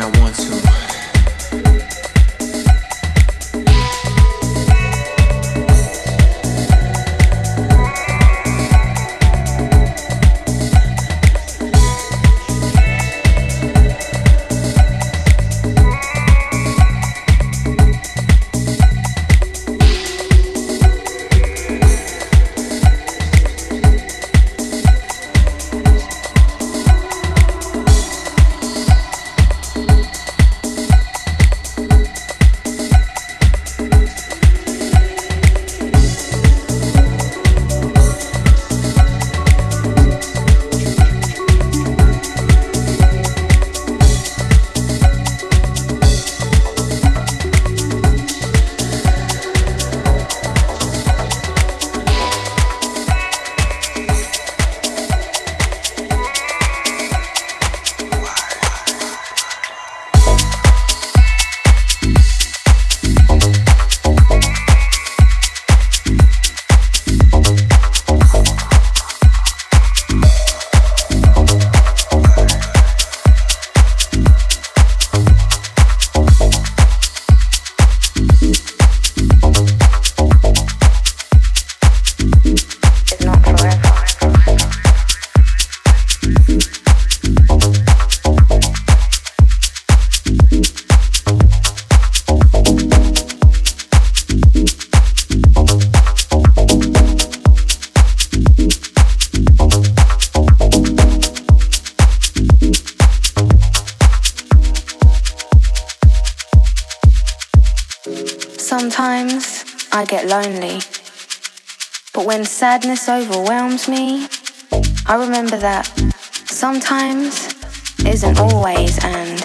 I want to. Sadness overwhelms me, I remember that sometimes isn't always and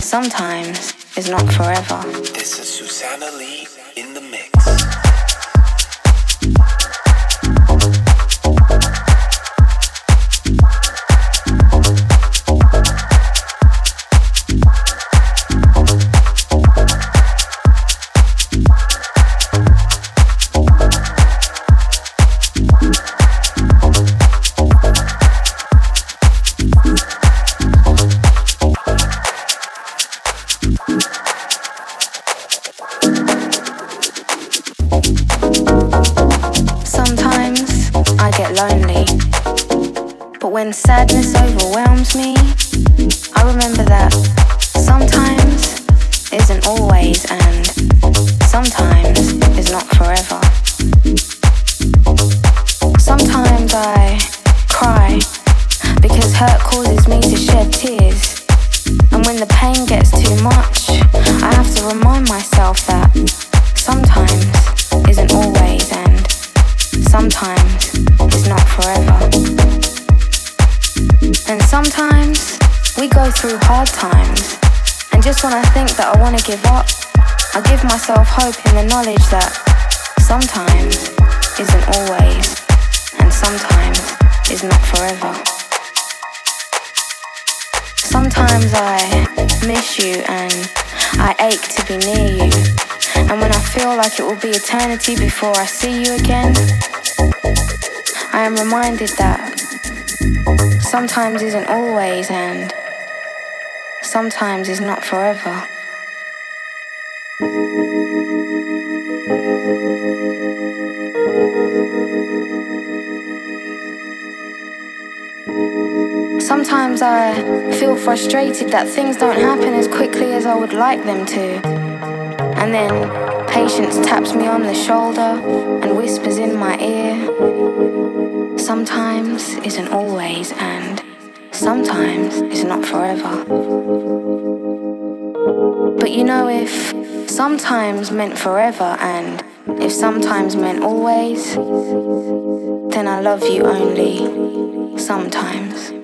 sometimes is not forever. This is Susanna Lee when sadness overwhelms me, before I see you again, I am reminded that sometimes isn't always and sometimes is not forever. Sometimes I feel frustrated that things don't happen as quickly as I would like them to. And then patience taps me on the shoulder and whispers in my ear. Sometimes isn't always, and sometimes is not forever. But you know, if sometimes meant forever, and if sometimes meant always, then I love you only sometimes.